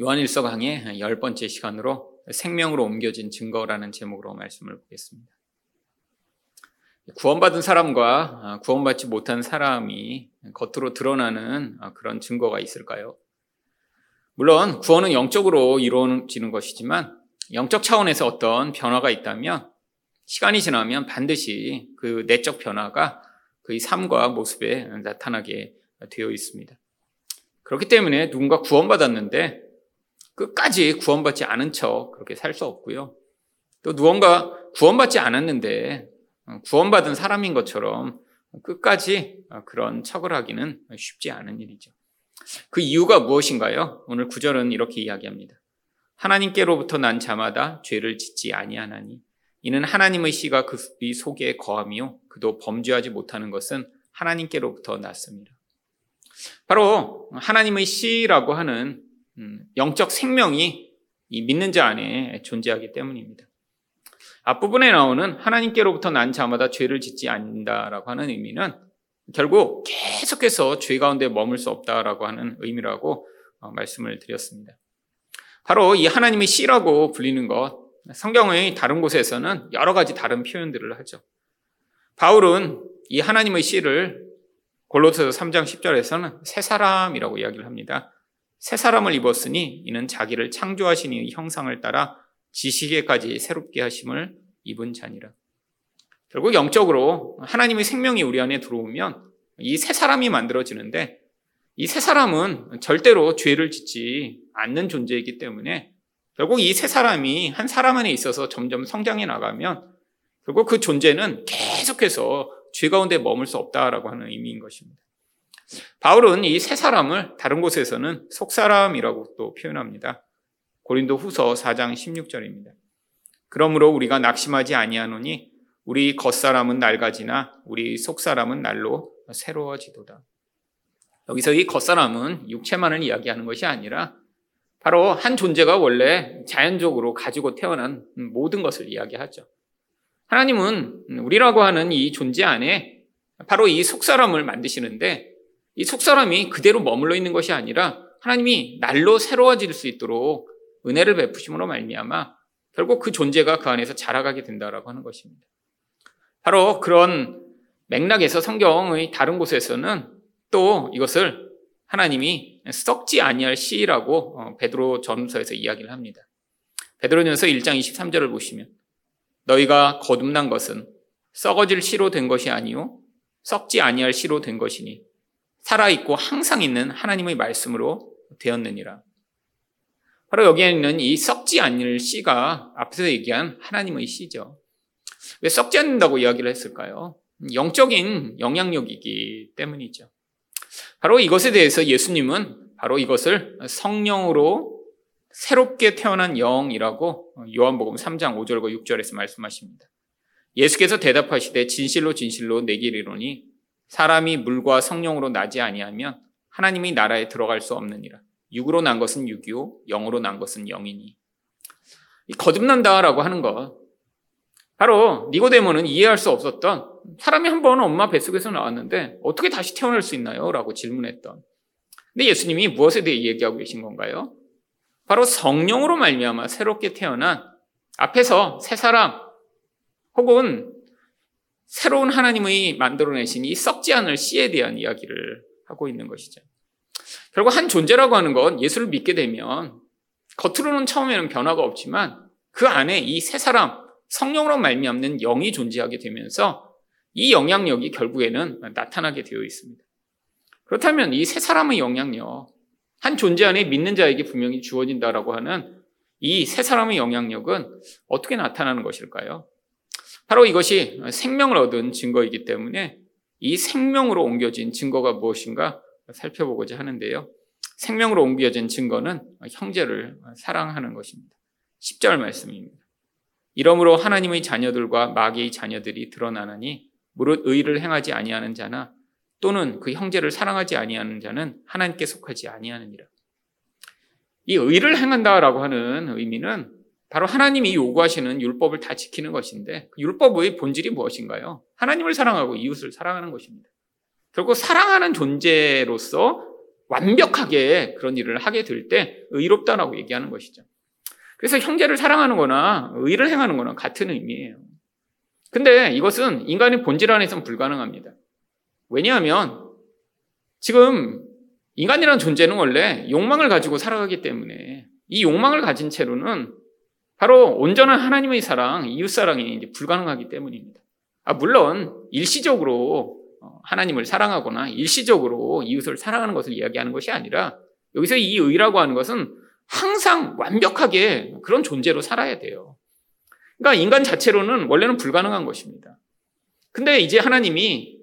요한일서 강의 열 번째 시간으로 생명으로 옮겨진 증거라는 제목으로 말씀을 보겠습니다. 구원받은 사람과 구원받지 못한 사람이 겉으로 드러나는 그런 증거가 있을까요? 물론 구원은 영적으로 이루어지는 것이지만 영적 차원에서 어떤 변화가 있다면 시간이 지나면 반드시 그 내적 변화가 그의 삶과 모습에 나타나게 되어 있습니다. 그렇기 때문에 누군가 구원받았는데 끝까지 구원받지 않은 척 그렇게 살 수 없고요. 또 누군가 구원받지 않았는데 구원받은 사람인 것처럼 끝까지 그런 척을 하기는 쉽지 않은 일이죠. 그 이유가 무엇인가요? 오늘 구절은 이렇게 이야기합니다. 하나님께로부터 난 자마다 죄를 짓지 아니하나니 이는 하나님의 씨가 그의 속에 거함이요 그도 범죄하지 못하는 것은 하나님께로부터 났습니다. 바로 하나님의 씨라고 하는 음, 영적 생명이 믿는 자 안에 존재하기 때문입니다. 앞부분에 나오는 하나님께로부터 난 자마다 죄를 짓지 않는다라고 하는 의미는 결국 계속해서 죄 가운데 머물 수 없다라고 하는 의미라고 어, 말씀을 드렸습니다. 바로 이 하나님의 씨라고 불리는 것, 성경의 다른 곳에서는 여러 가지 다른 표현들을 하죠. 바울은 이 하나님의 씨를 골로새서 3장 10절에서는 새 사람이라고 이야기를 합니다. 새 사람을 입었으니 이는 자기를 창조하신 이 형상을 따라 지식에까지 새롭게 하심을 입은 자니라. 결국 영적으로 하나님의 생명이 우리 안에 들어오면 이 새 사람이 만들어지는데 이 새 사람은 절대로 죄를 짓지 않는 존재이기 때문에 결국 이 새 사람이 한 사람 안에 있어서 점점 성장해 나가면 결국 그 존재는 계속해서 죄 가운데 머물 수 없다라고 하는 의미인 것입니다. 바울은 이 세 사람을 다른 곳에서는 속사람이라고 또 표현합니다. 고린도 후서 4장 16절입니다. 그러므로 우리가 낙심하지 아니하노니 우리 겉사람은 낡아지나 우리 속사람은 날로 새로워지도다. 여기서 이 겉사람은 육체만을 이야기하는 것이 아니라 바로 한 존재가 원래 자연적으로 가지고 태어난 모든 것을 이야기하죠. 하나님은 우리라고 하는 이 존재 안에 바로 이 속사람을 만드시는데 이 속사람이 그대로 머물러 있는 것이 아니라 하나님이 날로 새로워질 수 있도록 은혜를 베푸심으로 말미암아 결국 그 존재가 그 안에서 자라가게 된다라고 하는 것입니다. 바로 그런 맥락에서 성경의 다른 곳에서는 또 이것을 하나님이 썩지 아니할 씨라고 어, 베드로 전서에서 이야기를 합니다. 베드로전서 1장 23절을 보시면 너희가 거듭난 것은 썩어질 씨로 된 것이 아니요 썩지 아니할 씨로 된 것이니 살아있고 항상 있는 하나님의 말씀으로 되었느니라. 바로 여기에 있는 이 썩지 않을 씨가 앞에서 얘기한 하나님의 씨죠. 왜 썩지 않는다고 이야기를 했을까요? 영적인 영향력이기 때문이죠. 바로 이것에 대해서 예수님은 바로 이것을 성령으로 새롭게 태어난 영이라고 요한복음 3장 5절과 6절에서 말씀하십니다. 예수께서 대답하시되 진실로 진실로 내게 이르노니 사람이 물과 성령으로 나지 아니하면 하나님이 나라에 들어갈 수 없느니라. 육으로 난 것은 육이요, 영으로 난 것은 영이니. 이 거듭난다라고 하는 것. 바로 니고데모는 이해할 수 없었던 사람이 한 번 엄마 뱃속에서 나왔는데 어떻게 다시 태어날 수 있나요? 라고 질문했던. 근데 예수님이 무엇에 대해 얘기하고 계신 건가요? 바로 성령으로 말미암아 새롭게 태어난 앞에서 새 사람 혹은 새로운 하나님의 만들어내신 이 썩지 않을 씨에 대한 이야기를 하고 있는 것이죠. 결국 한 존재라고 하는 건 예수를 믿게 되면 겉으로는 처음에는 변화가 없지만 그 안에 이새 사람, 성령으로 말미암는 영이 존재하게 되면서 이 영향력이 결국에는 나타나게 되어 있습니다. 그렇다면 이새 사람의 영향력, 한 존재 안에 믿는 자에게 분명히 주어진다라고 하는 이새 사람의 영향력은 어떻게 나타나는 것일까요? 바로 이것이 생명을 얻은 증거이기 때문에 이 생명으로 옮겨진 증거가 무엇인가 살펴보고자 하는데요. 생명으로 옮겨진 증거는 형제를 사랑하는 것입니다. 10절 말씀입니다. 이러므로 하나님의 자녀들과 마귀의 자녀들이 드러나느니 무릇 의를 행하지 아니하는 자나 또는 그 형제를 사랑하지 아니하는 자는 하나님께 속하지 아니하느니라. 이 의를 행한다라고 하는 의미는 바로 하나님이 요구하시는 율법을 다 지키는 것인데 그 율법의 본질이 무엇인가요? 하나님을 사랑하고 이웃을 사랑하는 것입니다. 결국 사랑하는 존재로서 완벽하게 그런 일을 하게 될 때 의롭다라고 얘기하는 것이죠. 그래서 형제를 사랑하는 거나 의를 행하는 거나 같은 의미예요. 근데 이것은 인간의 본질 안에서는 불가능합니다. 왜냐하면 지금 인간이라는 존재는 원래 욕망을 가지고 살아가기 때문에 이 욕망을 가진 채로는 바로 온전한 하나님의 사랑, 이웃 사랑이 이제 불가능하기 때문입니다. 아, 물론 일시적으로 어, 하나님을 사랑하거나 일시적으로 이웃을 사랑하는 것을 이야기하는 것이 아니라 여기서 이 의라고 하는 것은 항상 완벽하게 그런 존재로 살아야 돼요. 그러니까 인간 자체로는 원래는 불가능한 것입니다. 근데 이제 하나님이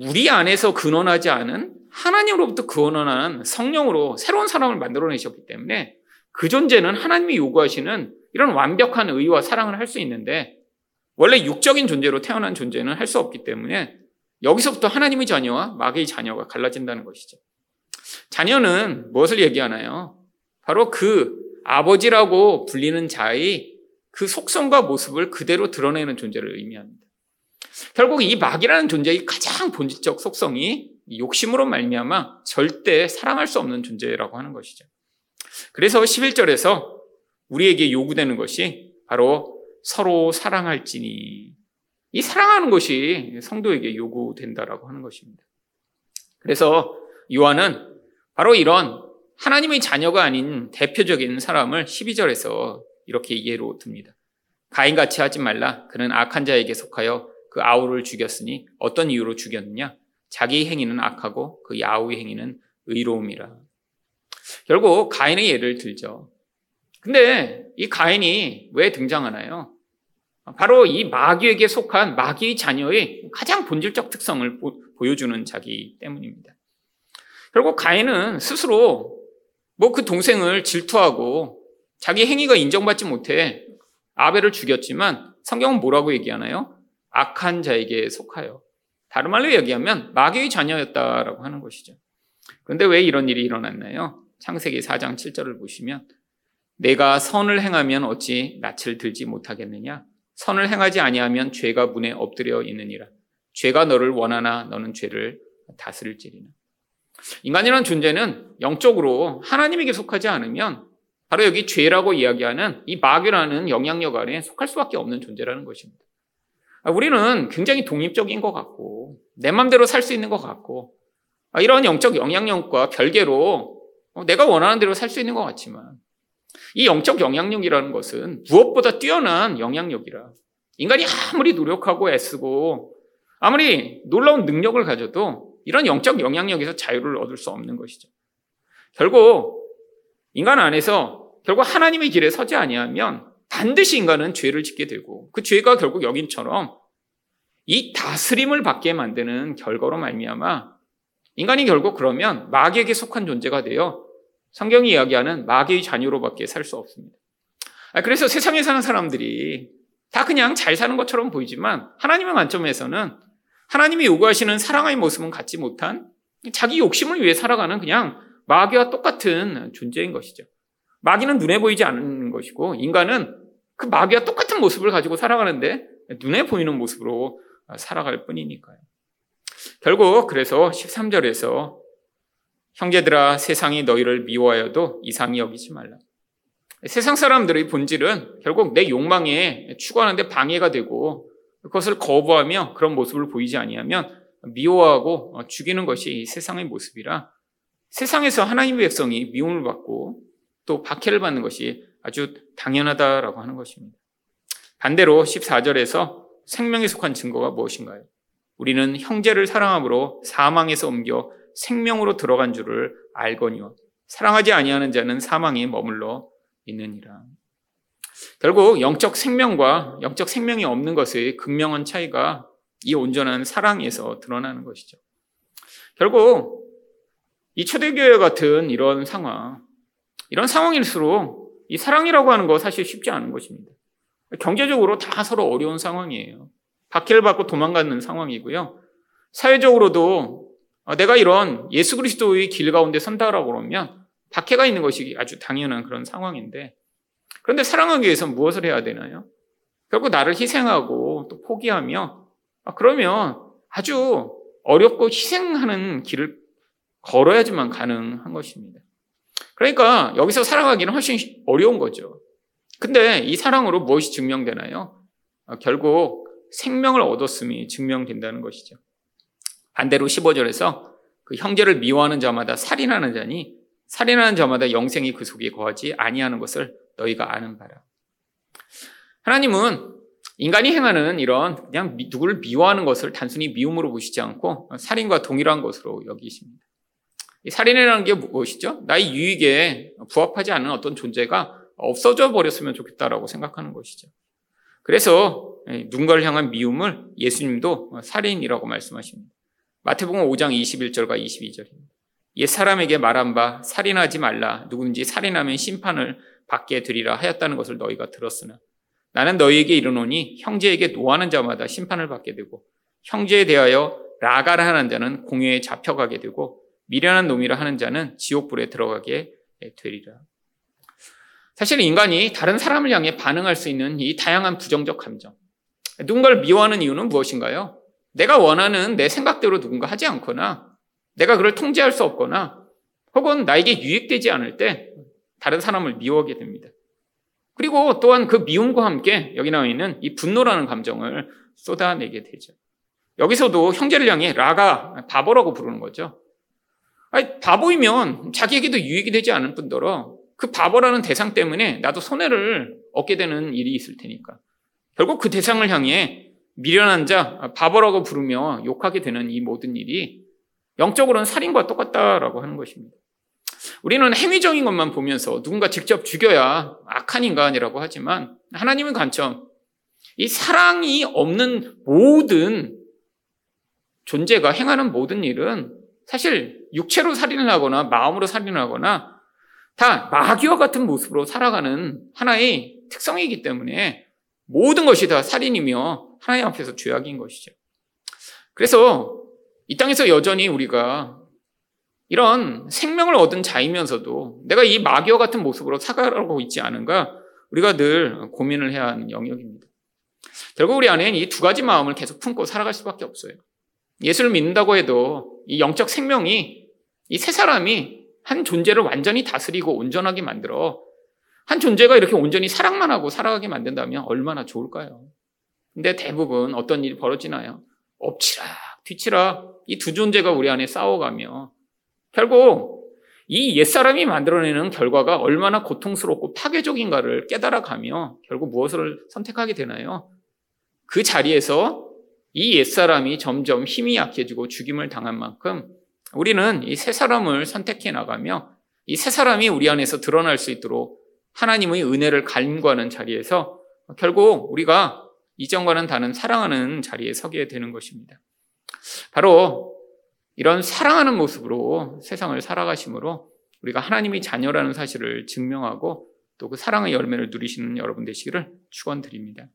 우리 안에서 근원하지 않은 하나님으로부터 근원한 성령으로 새로운 사람을 만들어내셨기 때문에 그 존재는 하나님이 요구하시는 이런 완벽한 의와 사랑을 할 수 있는데 원래 육적인 존재로 태어난 존재는 할 수 없기 때문에 여기서부터 하나님의 자녀와 마귀의 자녀가 갈라진다는 것이죠. 자녀는 무엇을 얘기하나요? 바로 그 아버지라고 불리는 자의 그 속성과 모습을 그대로 드러내는 존재를 의미합니다. 결국 이 마귀라는 존재의 가장 본질적 속성이 욕심으로 말미암아 절대 사랑할 수 없는 존재라고 하는 것이죠. 그래서 11절에서 우리에게 요구되는 것이 바로 서로 사랑할지니 이 사랑하는 것이 성도에게 요구된다라고 하는 것입니다. 그래서 요한은 바로 이런 하나님의 자녀가 아닌 대표적인 사람을 12절에서 이렇게 예로 듭니다. 가인같이 하지 말라. 그는 악한 자에게 속하여 그 아우를 죽였으니 어떤 이유로 죽였느냐? 자기 행위는 악하고 그 야우의 행위는 의로움이라. 결국 가인의 예를 들죠. 근데 이 가인이 왜 등장하나요? 바로 이 마귀에게 속한 마귀의 자녀의 가장 본질적 특성을 보, 여주는 자기 때문입니다. 결국 가인은 스스로 뭐 그 동생을 질투하고 자기 행위가 인정받지 못해 아벨을 죽였지만 성경은 뭐라고 얘기하나요? 악한 자에게 속하여. 다른 말로 얘기하면 마귀의 자녀였다라고 하는 것이죠. 그런데 왜 이런 일이 일어났나요? 창세기 4장 7절을 보시면 내가 선을 행하면 어찌 낯을 들지 못하겠느냐? 선을 행하지 아니하면 죄가 문에 엎드려 있느니라. 죄가 너를 원하나 너는 죄를 다스릴지리나. 인간이라는 존재는 영적으로 하나님에게 속하지 않으면 바로 여기 죄라고 이야기하는 이 마귀라는 영향력 아래 속할 수밖에 없는 존재라는 것입니다. 아, 우리는 굉장히 독립적인 것 같고 내 맘대로 살 수 있는 것 같고 아, 이러한 영적 영향력과 별개로 어, 내가 원하는 대로 살 수 있는 것 같지만 이 영적 영향력이라는 것은 무엇보다 뛰어난 영향력이라. 인간이 아무리 노력하고 애쓰고 아무리 놀라운 능력을 가져도 이런 영적 영향력에서 자유를 얻을 수 없는 것이죠. 결국 인간 안에서 결국 하나님의 길에 서지 아니하면 반드시 인간은 죄를 짓게 되고 그 죄가 결국 여긴처럼 이 다스림을 받게 만드는 결과로 말미암아 인간이 결국 그러면 마귀에게 속한 존재가 되어 성경이 이야기하는 마귀의 자녀로밖에 살 수 없습니다. 아, 그래서 세상에 사는 사람들이 다 그냥 잘 사는 것처럼 보이지만 하나님의 관점에서는 하나님이 요구하시는 사랑의 모습은 갖지 못한 자기 욕심을 위해 살아가는 그냥 마귀와 똑같은 존재인 것이죠. 마귀는 눈에 보이지 않는 것이고 인간은 그 마귀와 똑같은 모습을 가지고 살아가는데 눈에 보이는 모습으로 살아갈 뿐이니까요. 결국 그래서 13절에서 형제들아 세상이 너희를 미워하여도 이상히 여기지 말라. 세상 사람들의 본질은 결국 내 욕망에 추구하는데 방해가 되고 그것을 거부하며 그런 모습을 보이지 아니하면 미워하고 죽이는 것이 세상의 모습이라 세상에서 하나님의 백성이 미움을 받고 또 박해를 받는 것이 아주 당연하다라고 하는 것입니다. 반대로 14절에서 생명에 속한 증거가 무엇인가요? 우리는 형제를 사랑함으로 사망에서 옮겨 생명으로 들어간 줄을 알거니와 사랑하지 아니하는 자는 사망에 머물러 있느니라. 결국 영적 생명과 영적 생명이 없는 것의 극명한 차이가 이 온전한 사랑에서 드러나는 것이죠. 결국 이 초대교회 같은 이런 상황, 이런 상황일수록 이 사랑이라고 하는 거 사실 쉽지 않은 것입니다. 경제적으로 다 서로 어려운 상황이에요. 박해를 받고 도망가는 상황이고요. 사회적으로도 어, 내가 이런 예수 그리스도의 길 가운데 선다라고 그러면 박해가 있는 것이 아주 당연한 그런 상황인데 그런데 사랑하기 위해서 무엇을 해야 되나요? 결국 나를 희생하고 또 포기하며 아, 그러면 아주 어렵고 희생하는 길을 걸어야지만 가능한 것입니다. 그러니까 여기서 살아가기는 훨씬 어려운 거죠. 근데 이 사랑으로 무엇이 증명되나요? 아, 결국 생명을 얻었음이 증명된다는 것이죠. 반대로 15절에서 그 형제를 미워하는 자마다 살인하는 자니 살인하는 자마다 영생이 그 속에 거하지 아니하는 것을 너희가 아는 바라. 하나님은 인간이 행하는 이런 그냥 누구를 미워하는 것을 단순히 미움으로 보시지 않고 살인과 동일한 것으로 여기십니다. 이 살인이라는 게 무엇이죠? 나의 유익에 부합하지 않는 어떤 존재가 없어져 버렸으면 좋겠다라고 생각하는 것이죠. 그래서 누군가를 향한 미움을 예수님도 살인이라고 말씀하십니다. 마태복음 5장 21절과 22절입니다. 옛 사람에게 말한 바 살인하지 말라 누군지 살인하면 심판을 받게 되리라 하였다는 것을 너희가 들었으나 나는 너희에게 이르노니 형제에게 노하는 자마다 심판을 받게 되고 형제에 대하여 라가라 하는 자는 공회에 잡혀가게 되고 미련한 놈이라 하는 자는 지옥불에 들어가게 되리라. 사실 인간이 다른 사람을 향해 반응할 수 있는 이 다양한 부정적 감정. 누군가를 미워하는 이유는 무엇인가요? 내가 원하는 내 생각대로 누군가 하지 않거나 내가 그를 통제할 수 없거나 혹은 나에게 유익되지 않을 때 다른 사람을 미워하게 됩니다. 그리고 또한 그 미움과 함께 여기 나와 있는 이 분노라는 감정을 쏟아내게 되죠. 여기서도 형제를 향해 라가 바보라고 부르는 거죠. 아니, 바보이면 자기에게도 유익이 되지 않을 뿐더러 그 바보라는 대상 때문에 나도 손해를 얻게 되는 일이 있을 테니까. 결국 그 대상을 향해 미련한 자, 바보라고 부르며 욕하게 되는 이 모든 일이 영적으로는 살인과 똑같다라고 하는 것입니다. 우리는 행위적인 것만 보면서 누군가 직접 죽여야 악한 인간이라고 하지만 하나님의 관점, 이 사랑이 없는 모든 존재가 행하는 모든 일은 사실 육체로 살인을 하거나 마음으로 살인을 하거나 다 마귀와 같은 모습으로 살아가는 하나의 특성이기 때문에 모든 것이 다 살인이며 하나님 앞에서 죄악인 것이죠. 그래서 이 땅에서 여전히 우리가 이런 생명을 얻은 자이면서도 내가 이 마귀와 같은 모습으로 살아가고 있지 않은가 우리가 늘 고민을 해야 하는 영역입니다. 결국 우리 안에는 이 두 가지 마음을 계속 품고 살아갈 수밖에 없어요. 예수를 믿는다고 해도 이 영적 생명이 이 세 사람이 한 존재를 완전히 다스리고 온전하게 만들어 한 존재가 이렇게 온전히 사랑만 하고 살아가게 만든다면 얼마나 좋을까요? 근데 대부분 어떤 일이 벌어지나요? 엎치락 뒤치락 이 두 존재가 우리 안에 싸워가며 결국 이 옛사람이 만들어내는 결과가 얼마나 고통스럽고 파괴적인가를 깨달아가며 결국 무엇을 선택하게 되나요? 그 자리에서 이 옛사람이 점점 힘이 약해지고 죽임을 당한 만큼 우리는 이 새 사람을 선택해 나가며 이 새 사람이 우리 안에서 드러날 수 있도록 하나님의 은혜를 간과하는 자리에서 결국 우리가 이전과는 다른 사랑하는 자리에 서게 되는 것입니다. 바로 이런 사랑하는 모습으로 세상을 살아가심으로 우리가 하나님의 자녀라는 사실을 증명하고 또 그 사랑의 열매를 누리시는 여러분 되시기를 축원드립니다.